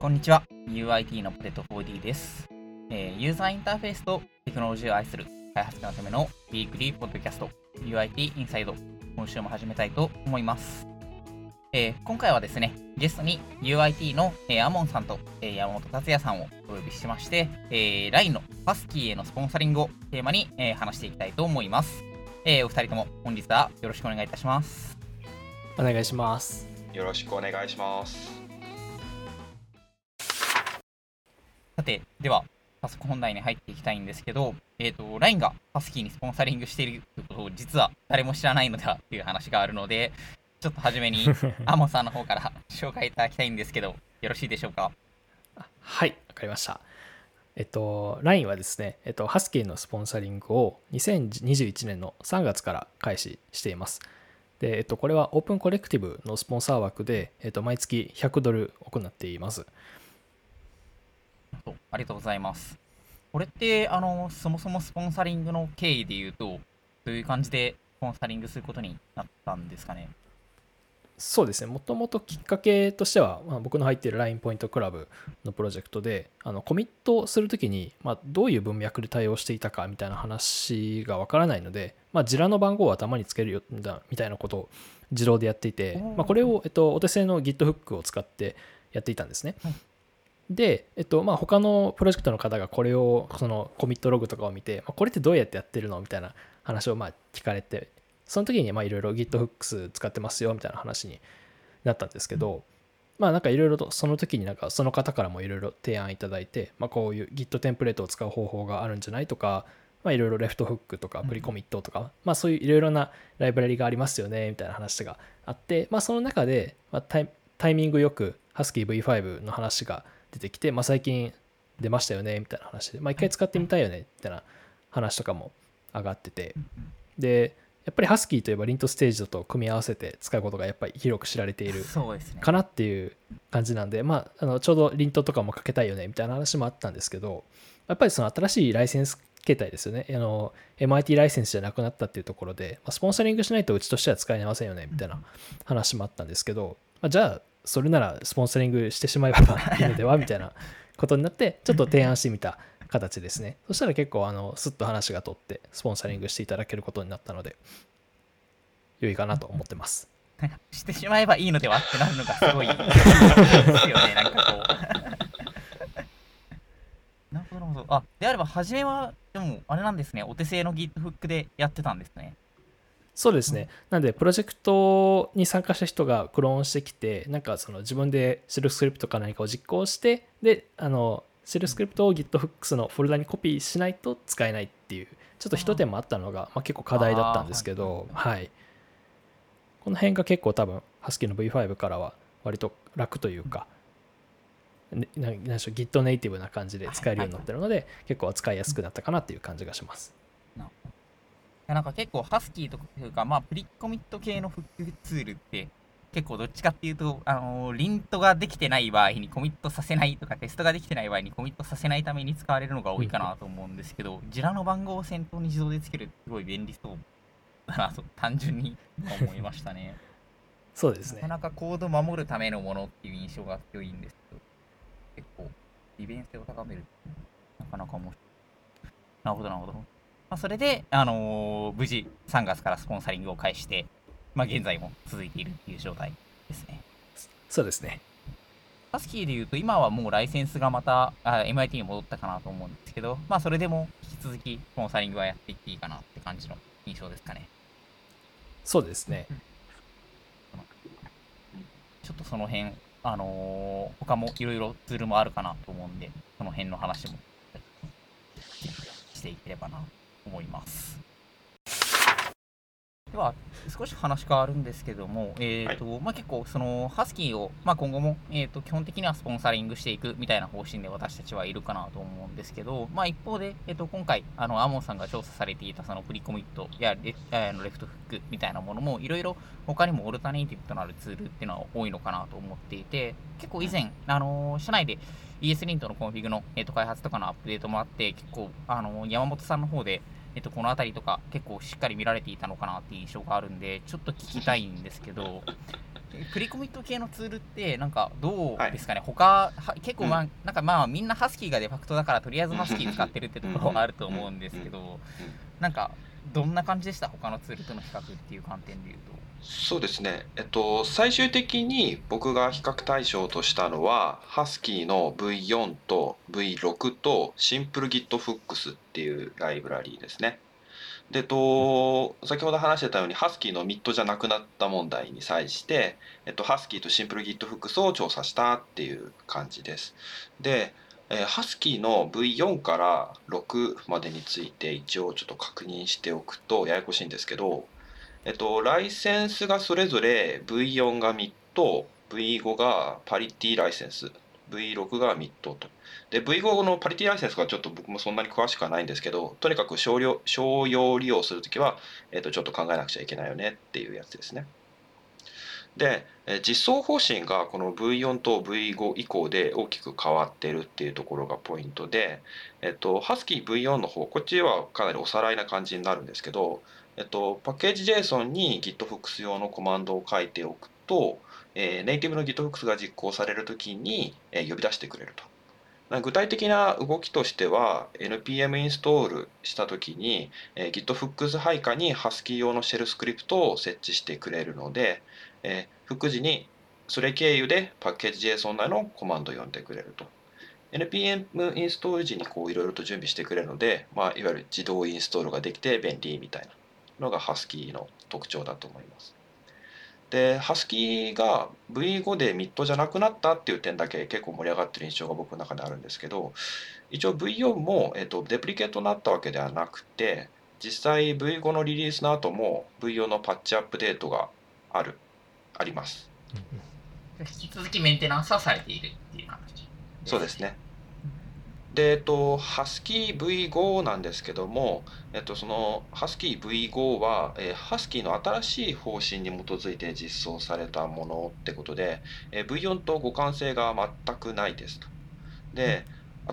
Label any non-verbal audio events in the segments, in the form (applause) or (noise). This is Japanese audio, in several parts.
こんにちは。UIT のポテト 4D です、えーユーザーインターフェースとテクノロジーを愛する開発者のためのウィークリーポッドキャスト UIT インサイド。今週も始めたいと思います。えー今回はですね、ゲストに UIT の、えーアモンさんと、えー山本達也さんをお呼びしまして、えー LINE のパスキーへのスポンサリングをテーマに、えー話していきたいと思います。えーお二人とも本日はよろしくお願いいたします。お願いします。よろしくお願いします。さて、では、早速本題に入っていきたいんですけど、えっ、と、LINE がパスキーにスポンサリングしているということを実は誰も知らないのではっていう話があるので、ちょっと初めに (laughs) アモンさんの方から紹介いただきたいんですけど、よろしいでしょうか？はい、わかりました。えっと、LINE はですね、えっと、ハスキーのスポンサリングを2021年の3月から開始しています。で、えっと、これはオープンコレクティブのスポンサー枠で、えっと、毎月100ドル行っています。そうありがとうございます。これって、あの、そもそもスポンサリングの経緯で言うと、どういう感じでスポンサリングすることになったんですかね？そうですね、もともときっかけとしては、まあ、僕の入っている LINE ポイントクラブのプロジェクトで、あのコミットするときに、まあ、どういう文脈で対応していたかみたいな話がわからないので、まあ、ジラの番号を頭につけるよだみたいなことを自動でやっていてまあ、これを、えっと、お手製の Git フックを使ってやっていたんですね。はいで、えっとまあ、他のプロジェクトの方がこれをそのコミットログとかを見て、まあ、これってどうやってやってるのみたいな話をまあ聞かれてその時にまあいろいろ GitHooks 使ってますよみたいな話になったんですけど、まあなんかいろいろとその時になんかその方からもいろいろ提案いただいて、まあ、こういう Git テンプレートを使う方法があるんじゃないとか、まあ、いろいろレフトフックとかプリコミットとか、まあそういういろいろなライブラリがありますよねみたいな話があって、まあその中で、まあ、タイタイミングよく Husky V5 の話が出てきて、まあ最近出ましたよねみたいな話で、まあ一回使ってみたいよねみたいな話とかも上がってて、で、やっぱり Husky といえばリントステージと組み合わせて使うことがやっぱり広く知られている。かなっていう感じなんで、まあ、あのちょうどリントとかもかけたいよねみたいな話もあったんですけどやっぱりその新しいライセンス形態ですよね。あの MIT ライセンスじゃなくなったっていうところで、まあスポンサリングしないとうちとしては使えませんよねみたいな話もあったんですけど、まあ、じゃあそれならスポンサリングしてしまえばいいのではみたいなことになってちょっと提案してみた形ですねそしたら結構あのスッと話が通ってスポンサリングしていただけることになったので良いかなと思ってますしてしまえばいいのではってなるのがすごいですよね、なんかこう。なるほど、なるほど。あ、であれば、初めは、でも、あれなんですね、お手製の Git フックでやってたんですね。そうですね。なんで、プロジェクトに参加した人がクローンしてきて、なんかその自分でシェルスクリプトか何かを実行して、で、あの、シェルスクリプトを GitHooks のフォルダにコピーしないと使えないっていう、ちょっと一手間あったのが、まあ、結構課題だったんですけど、はい。この辺が結構多分、Husky の V5 からは割と楽というか、ねななんでしょう Git ネイティブな感じで使えるようになってるので、結構使いやすくなったかなっていう感じがします。いやなんか結構、ハスキーとかというか、まあ、プリコミット系のフックツールって、結構どっちかっていうと、あのーリントができてない場合にコミットさせないとか、テストができてない場合にコミットさせないために使われるのが多いかなと思うんですけど、ジラの番号を先頭に自動でつけるってすごい便利そうだなと、単純に思いましたね。(laughs) そうですねなか。なかコード守るためのものっていう印象が強いんですけど、結構、利便性を高める。なかなか面白い。なるほど、なるほど。まあ、それで、あのー無事3月からスポンサリングを開始して、まあ、現在も続いているっていう状態ですね。そうですね。ハスキーで言うと、今はもうライセンスがまたあ MIT に戻ったかなと思うんですけど、まあ、それでも引き続きスポンサリングはやっていっていいかなって感じの印象ですかね。そうですね。ちょっとその辺、あのー他もいろいろツールもあるかなと思うんで、その辺の話もしていければなと思います。では、少し話変わるんですけども、えーとまあ、結構、そのハスキーを、まあ、今後も、えー、と基本的にはスポンサリングしていくみたいな方針で私たちはいるかなと思うんですけど、まあ、一方で、えー、と今回、あのアモンさんが調査されていたそのプリコミットやレあのレフトフックみたいなものも、いろいろ他にも alternative となるツールっていうのは多いのかなと思っていて、結構以前、あのー社内で ESLint の config の、えー、と開発とかのアップデートもあって、結構、あのー山本さんの方で、えっと、この辺りとか結構しっかり見られていたのかなっていう印象があるんで、ちょっと聞きたいんですけど、(laughs) pre-commit 系のツールってなんかどうですかね、はい、他は結構まあ、うん、なんかまあみんな Huskyがデファクトだからとりあえず Husky使ってるってところはあると思うんですけど、なんかどんな感じでした？他のツールとの比較っていう観点でいうと。そうですね、えっと、最終的に僕が比較対象としたのは、ハスキーの V4 と V6 とシンプル GitFux っていうライブラリーですね。でと先ほど話してたようにハスキーのミッドじゃなくなった問題に際して、えっと、ハスキーとシンプル GitFux を調査したっていう感じです。で、えー、ハスキーの V4 から6までについて一応ちょっと確認しておくとややこしいんですけど、えっと、ライセンスがそれぞれ V4 がミッド V5 がパリティライセンス V6 がミッドと。で V5 のパリティライセンスがちょっと僕もそんなに詳しくはないんですけどとにかく少量商用利用するときは、えっと、ちょっと考えなくちゃいけないよねっていうやつですね。で実装方針がこの V4 と V5 以降で大きく変わってるっていうところがポイントで、えっと、Husky V4 の方こっちはかなりおさらいな感じになるんですけど、えっと、パッケージ JSON に GitFux 用のコマンドを書いておくと、えー、ネイティブの GitFux が実行されるときに、えー、呼び出してくれると。具体的な動きとしては npm インストールしたときに、えー、GitFux 配下に Husky 用のシェルスクリプトを設置してくれるので、えー、副次にそれ経由でパッケージ JSON 内のコマンドを読んでくれると。npm インストール時にこういろいろと準備してくれるので、まあ、いわゆる自動インストールができて便利みたいなのが Husky の特徴だと思います。で、Husky が V5 でミッドじゃなくなったっていう点だけ結構盛り上がってる印象が僕の中であるんですけど、一応 V4 も、えっと、デプリケートになったわけではなくて、実際 V5 のリリースの後も V4 のパッチアップデートがある、あります。引き続きメンテナンスはされているっていう話、そうですね。で、えっと、ハスキー V5 なんですけども、えっと、そのハスキー V5 は、えー、ハスキーの新しい方針に基づいて実装されたものってことで、えー、V4 と互換性が全くないですと。で、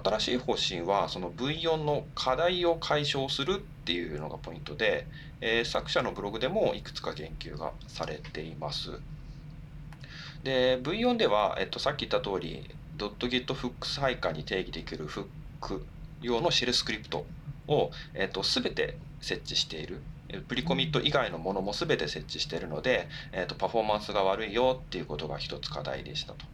新しい方針はその V4 の課題を解消するっていうのがポイントで、えー、作者のブログでもいくつか言及がされています。で V4 では、えっと、さっき言った通り .gitfux 配下に定義できるフック用のシェルスクリプトを、えーと、全て設置している。プリコミット以外のものも全て設置しているので、えーと、パフォーマンスが悪いよっていうことが一つ課題でしたと。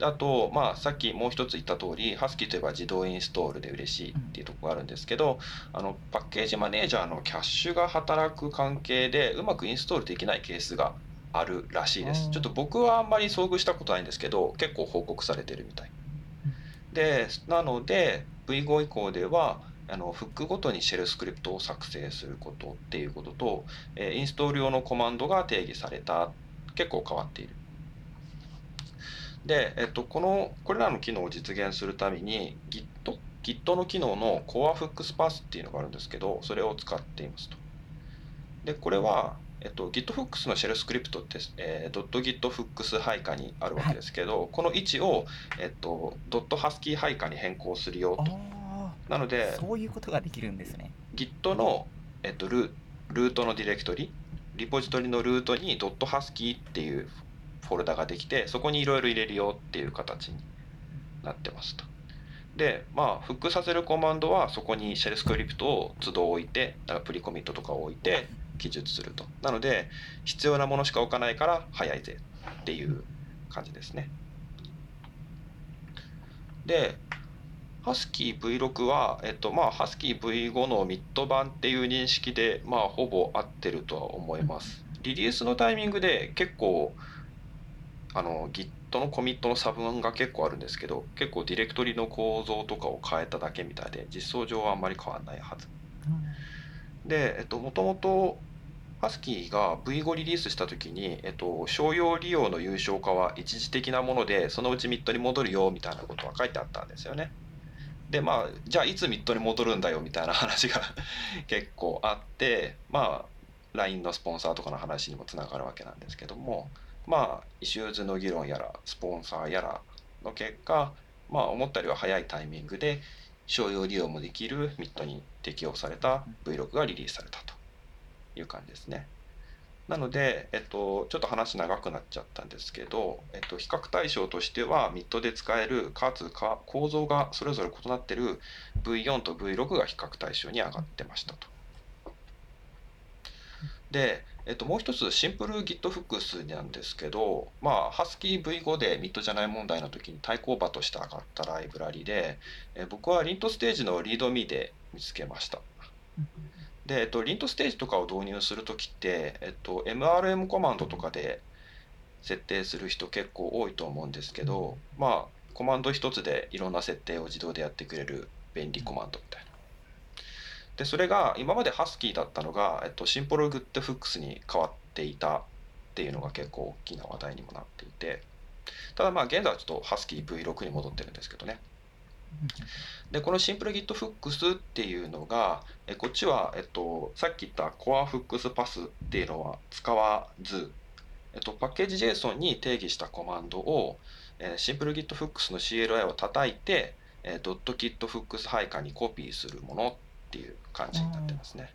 あと、まあ、さっきもう一つ言った通り、ハスキーといえば自動インストールで嬉しいっていうところがあるんですけど、あのパッケージマネージャーのキャッシュが働く関係でうまくインストールできないケースがあるらしいです。ちょっと僕はあんまり遭遇したことないんですけど、結構報告されてるみたい。で、なので V5 以降ではあのフックごとにシェルスクリプトを作成することっていうことと、えインストール用のコマンドが定義された結構変わっている。で、えっと、このこれらの機能を実現するために Git, Git の機能の Core Fux Path っていうのがあるんですけどそれを使っていますと。でこれはえっと、GitFux のシェルスクリプトって、えー、.gitfux 配下にあるわけですけど、はい、この位置を、えっと、.husky 配下に変更するよと。なので、そういうことができるんですね。Git の、えっと、ルルートのディレクトリ、リポジトリのルートに .husky っていうフォルダができて、そこにいろいろ入れるよっていう形になってますと。で、まあ、フックさせるコマンドはそこにシェルスクリプトを都度置いて、だからプリコミットとかを置いて、記述すると。なので、必要なものしか置かないから早いぜっていう感じですね。で、Husky V6 は、えっと、まあ、Husky V5 のミッド版っていう認識で、まあ、ほぼ合ってるとは思います。リリースのタイミングで結構、あの、Git のコミットの差分が結構あるんですけど、結構ディレクトリの構造とかを変えただけみたいで、実装上はあんまり変わらないはず。で、えっと、もともとハスキーが V5 リリースした時に、えっと、商用利用の有償化は一時的なもので、そのうちミッドに戻るよみたいなことは書いてあったんですよね。で、まあ、じゃあいつ MIT に戻るんだよみたいな話が (laughs) 結構あって、まあ、LINE のスポンサーとかの話にもつながるわけなんですけども、まあ、 issues の議論やら、スポンサーやらの結果、まあ、思ったよりは早いタイミングで、商用利用もできる MIT に適用された V6 がリリースされたという感じですね。なので、えっと、ちょっと話長くなっちゃったんですけど、えっと、比較対象としては、 MIT で使える、かつ構造がそれぞれ異なってる V4 と V6 が比較対象に上がってましたと。で、えっと、もう一つ、シンプル GitFux なんですけど、まあ、Husky V5 でミッドじゃない問題の時に対抗馬として上がったライブラリで、え僕はリントステージのリードミーで見つけました。で、えっと、リントステージとかを導入するときって、えっと、MRM コマンドとかで設定する人結構多いと思うんですけど、まあ、コマンド一つでいろんな設定を自動でやってくれる便利コマンドみたいな。で、それが今まで Husky だったのが、えっと、シンプルグッドフックスに変わっていたっていうのが結構大きな話題にもなっていて、ただまあ現在はちょっと Husky V6 に戻ってるんですけどね。で、このシンプル Git フックスっていうのが、えこっちは、えっと、さっき言ったコアフックスパスっていうのは使わず、えっと、パッケージ JSON に定義したコマンドを、えシンプル Git フックスの CLI を叩いて、えドット Git フックス配下にコピーするものっていう感じになってますね。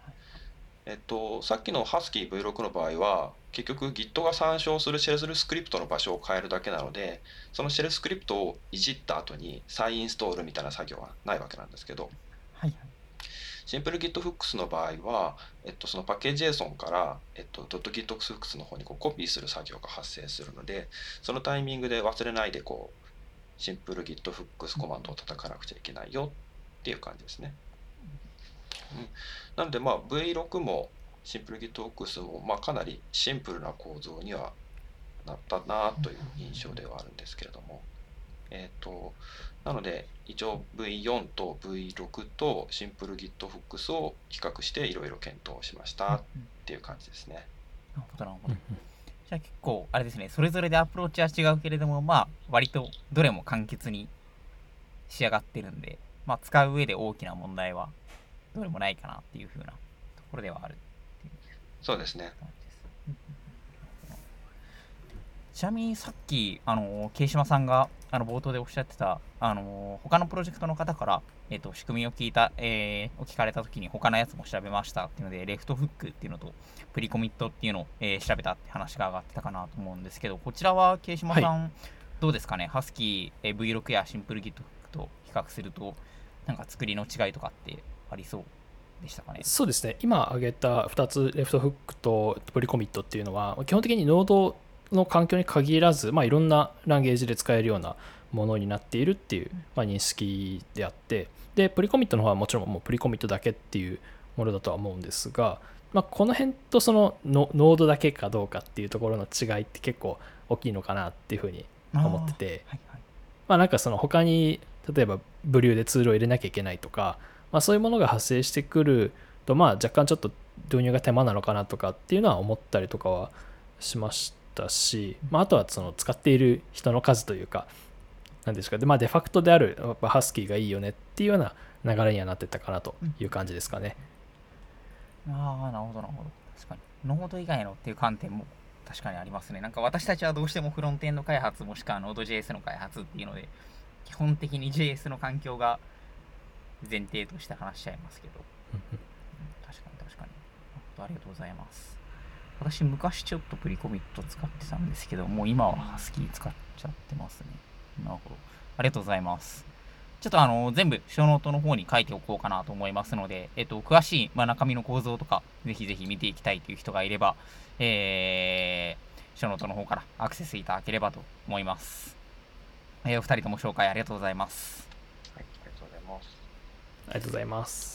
えっと、さっきの Husky V6 の場合は結局 Git が参照するシェルスクリプトの場所を変えるだけなのでそのシェルスクリプトをいじった後に再インストールみたいな作業はないわけなんですけど、はいはい、シンプル GitFux の場合は、えっと、そのパッケージ JSON から、えっと、.gitfux の方にこうコピーする作業が発生するのでそのタイミングで忘れないでこうシンプル GitFux コマンドを叩かなくちゃいけないよっていう感じですね。うん、なので、まあ、V6 もシンプル GitOx も、まあ、かなりシンプルな構造にはなったなという印象ではあるんですけれども、えっ、ー、と、なので、一応 V4 と V6 とシンプル GitFux を比較していろいろ検討しましたっていう感じですね。なるほど、なるほど。じゃあ結構、あれですね、それぞれでアプローチは違うけれども、まあ、割とどれも簡潔に仕上がってるんで、まあ、使う上で大きな問題はどれもないかなっていうふうなところではあるそうですね。ちなみにさっき、あの、慶島さんが、あの、冒頭でおっしゃってた、あの、他のプロジェクトの方から、えっ、ー、と、仕組みを聞いた、えー、を聞かれたときに、他のやつも調べましたっていうので、レフトフックっていうのと、プリコミットっていうのを、えー、調べたって話が上がってたかなと思うんですけど、こちらは、慶島さん、はい、どうですかね、ハスキー、えー、V6 やシンプルギットフックと比較すると、なんか作りの違いとかってありそうでしたかね。そうですね、今挙げた2つ、レフトフックとプリコミットっていうのは、基本的にノードの環境に限らず、まあ、いろんなランゲージで使えるようなものになっているっていう、まあ、認識であって、で、プリコミットの方はもちろんもうプリコミットだけっていうものだとは思うんですが、まあ、この辺とそのノードだけかどうかっていうところの違いって結構大きいのかなっていうふうに思ってて、はいはい、まあなんかその他に例えばブリューでツールを入れなきゃいけないとか、まあ、そういうものが発生してくると、まあ、若干ちょっと導入が手間なのかなとかっていうのは思ったりとかはしましたし、まあ、あとはその使っている人の数というか、何ですかで、まあ、デファクトであるやっぱハスキーがいいよねっていうような流れにはなってったかなという感じですかね。うん、ああ、なるほど、なるほど。確かに。ノード以外のっていう観点も確かにありますね。なんか私たちはどうしてもフロントエンド開発もしくは Node.js の開発っていうので、基本的に JS の環境が前提として話しちゃいますけど。確かに確かに。ありがとうございます。私、昔ちょっと pre-commit 使ってたんですけど、もう今は Husky使っちゃってますね。なるほど。ありがとうございます。ちょっとあの、全部、 show note の方に書いておこうかなと思いますので、えっと、詳しい、まあ、中身の構造とか、ぜひぜひ見ていきたいという人がいれば、えー、 show note の方からアクセスいただければと思います。えー、お二人とも紹介ありがとうございます。ありがとうございます。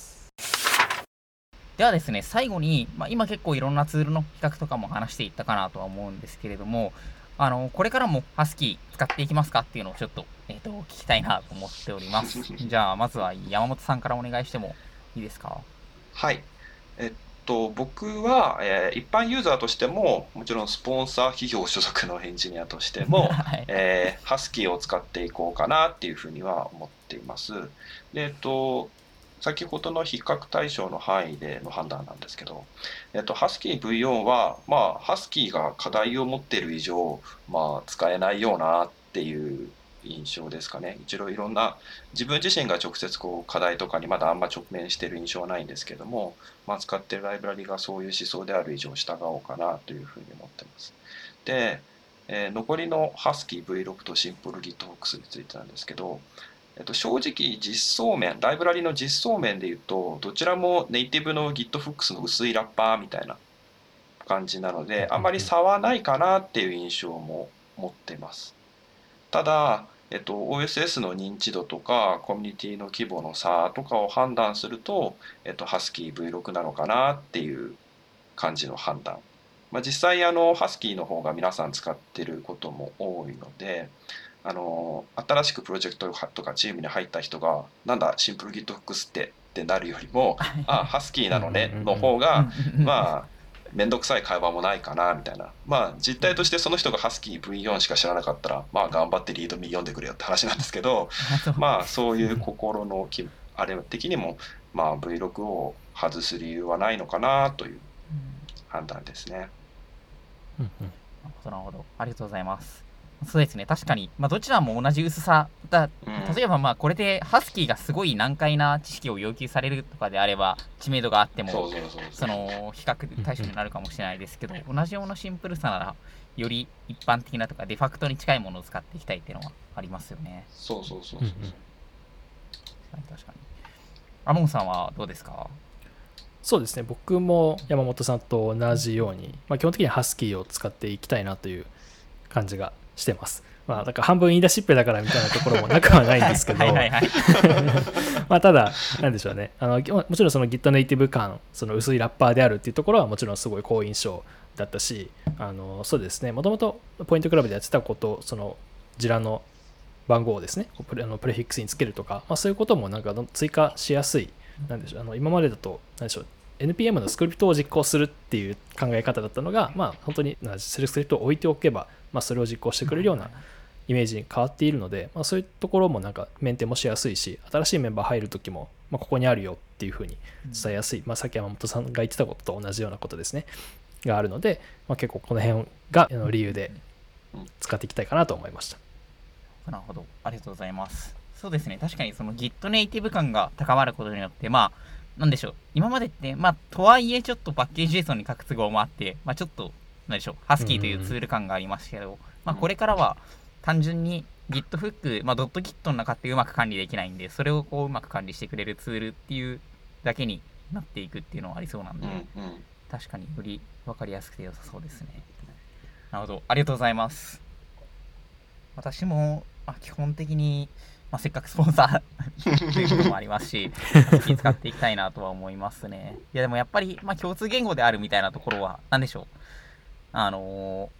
ではですね、最後に、まあ、今結構いろんなツールの比較とかも話していったかなとは思うんですけれども、あの、これからもハスキー使っていきますかっていうのをちょっと、えっ、ー、と、聞きたいなと思っております。(laughs) じゃあ、まずは山本さんからお願いしてもいいですか？はい。えっと、僕は、えー、一般ユーザーとしても、もちろんスポンサー企業所属のエンジニアとしても、(laughs) はい、えー、ハスキーを使っていこうかなっていうふうには思っています。で、えっと、先ほどの比較対象の範囲での判断なんですけど、えっと、ハスキー V4 は、まあ、ハスキーが課題を持っている以上、まあ、使えないようなっていう印象ですかね。一応いろんな自分自身が直接こう課題とかにまだあんま直面している印象はないんですけども、まあ、使ってるライブラリがそういう思想である以上従おうかなというふうに思ってます。で、えー、残りの Husky V6 とシンプル GitHox についてなんですけど、えっと、正直実装面、ライブラリの実装面で言うと、どちらもネイティブの GitFux の薄いラッパーみたいな感じなので、あまり差はないかなっていう印象も持ってます。ただ、えっと、OSS の認知度とかコミュニティの規模の差とかを判断すると、えっと、Husky V6 なのかなっていう感じの判断。まあ、実際あの Husky の方が皆さん使ってることも多いのであの新しくプロジェクトとかチームに入った人がなんだシンプル GitHooks ってってなるよりも (laughs) あ Husky なのねの方がまあ面倒くさい会話もないかなみたいな。まあ実態としてその人がハスキー V4 しか知らなかったらまあ頑張ってリードミ読んでくれよって話なんですけど (laughs) まあそういう心のあれ的にもまあ V6 を外す理由はないのかなという判断ですね。なるほど。ありがとうございます。そうですね、確かに、まあ、どちらも同じ薄さ。だ、例えばまあこれでハスキーがすごい難解な知識を要求されるとかであれば、知名度があっても、その比較対象になるかもしれないですけど、同じようなシンプルさなら、より一般的なとか、デファクトに近いものを使っていきたいっていうのはありますよね。そうそうそうそう。確かに。アモンさんはどうですか？そうですね、僕も山本さんと同じように、まあ、基本的にはハスキーを使っていきたいなという感じがしてます。まあ、だから半分言い出しっぺだからみたいなところもなくはないんですけど、(laughs) (laughs) まあただ、なんでしょうね。あの、もちろんその Git ネイティブ感、その薄いラッパーであるっていうところはもちろんすごい好印象だったし、あのそうですね、もともとポイントクラブでやってたこと、そのジラの番号をですね、プレあのプレフィックスにつけるとか、まあ、そういうこともなんか追加しやすい、なんでしょう、あの今までだと、なんでしょう、NPM のスクリプトを実行するっていう考え方だったのが、まあ、本当にセルフスクリプトを置いておけば、まあ、それを実行してくれるようなイメージに変わっているので、まあ、そういうところもなんかメンテもしやすいし新しいメンバー入る時も、まあ、ここにあるよっていうふうに伝えやすい、まあ、さっき山本さんが言ってたことと同じようなことですね。があるので、まあ、結構この辺が理由で使っていきたいかなと思いました。なるほど。ありがとうございます。そうですね。確かにその Git ネイティブ感が高まることによってまあなんでしょう、今までって、まあ、とはいえちょっとパッケージ JSON に書く都合もあって、まあ、ちょっと、なんでしょう、ハスキーというツール感がありますけど、まあ、これからは単純に Git フック、まあ、ドット Git の中ってうまく管理できないんで、それをこううまく管理してくれるツールっていうだけになっていくっていうのはありそうなんで、うんうん、確かにより分かりやすくて良さそうですね。なるほど、ありがとうございます。私も、まあ、基本的に、まあ、せっかくスポンサー (laughs) ということもありますし、(laughs) 気使っていきたいなとは思いますね。いや、でもやっぱり、まあ、共通言語であるみたいなところは、何でしょう？あの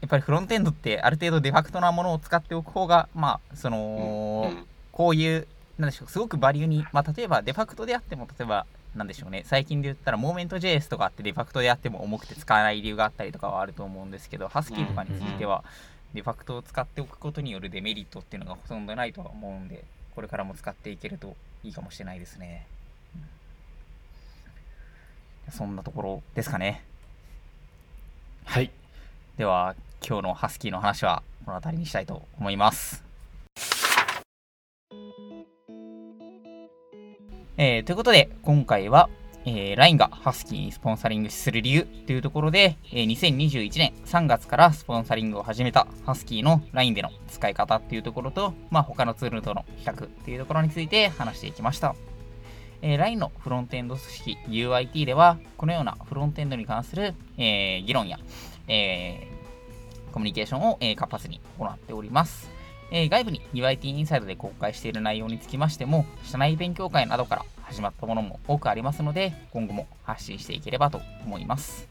ー、やっぱりフロントエンドってある程度デファクトなものを使っておく方が、まあ、その、こういう、なんでしょう、すごくバリューに、まあ、例えばデファクトであっても、例えば、なんでしょうね、最近で言ったら、 Moment JS とかってデファクトであっても重くて使わない理由があったりとかはあると思うんですけど、 Huskyとかについては、デファクトを使っておくことによるデメリットっていうのがほとんどないとは思うんで、これからも使っていけるといいかもしれないですね。うん、そんなところですかね。はい。では、今日のハスキーの話はこの辺りにしたいと思います。えー、ということで、今回はえー、LINE がハスキーにスポンサリングする理由というところで、えー、2021年3月からスポンサリングを始めたハスキーの LINE での使い方っていうところと、まあ、他のツールとの比較っていうところについて話していきました。えー、LINE のフロントエンド組織 UIT では、このようなフロントエンドに関する、えー、議論や、えー、コミュニケーションを、えー、活発に行っております。えー、外部に UIT インサイドで公開している内容につきましても、社内勉強会などから始まったものも多くありますので、今後も発信していければと思います。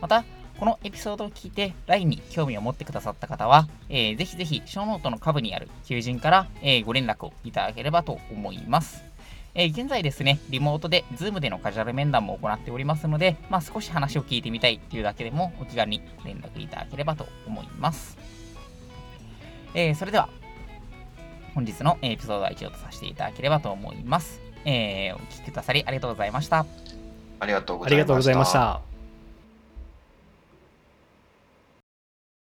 また、このエピソードを聞いて LINE に興味を持ってくださった方は、えー、ぜひぜひ、ショーノートの下部にある求人から、えー、ご連絡をいただければと思います。えー、現在ですね、リモートで Zoom でのカジュアル面談も行っておりますので、まあ、少し話を聞いてみたいというだけでもお気軽に連絡いただければと思います。えー、それでは、本日のエピソードは以上とさせていただければと思います。えー、お聞きくださりありがとうございました。ありがとうございました。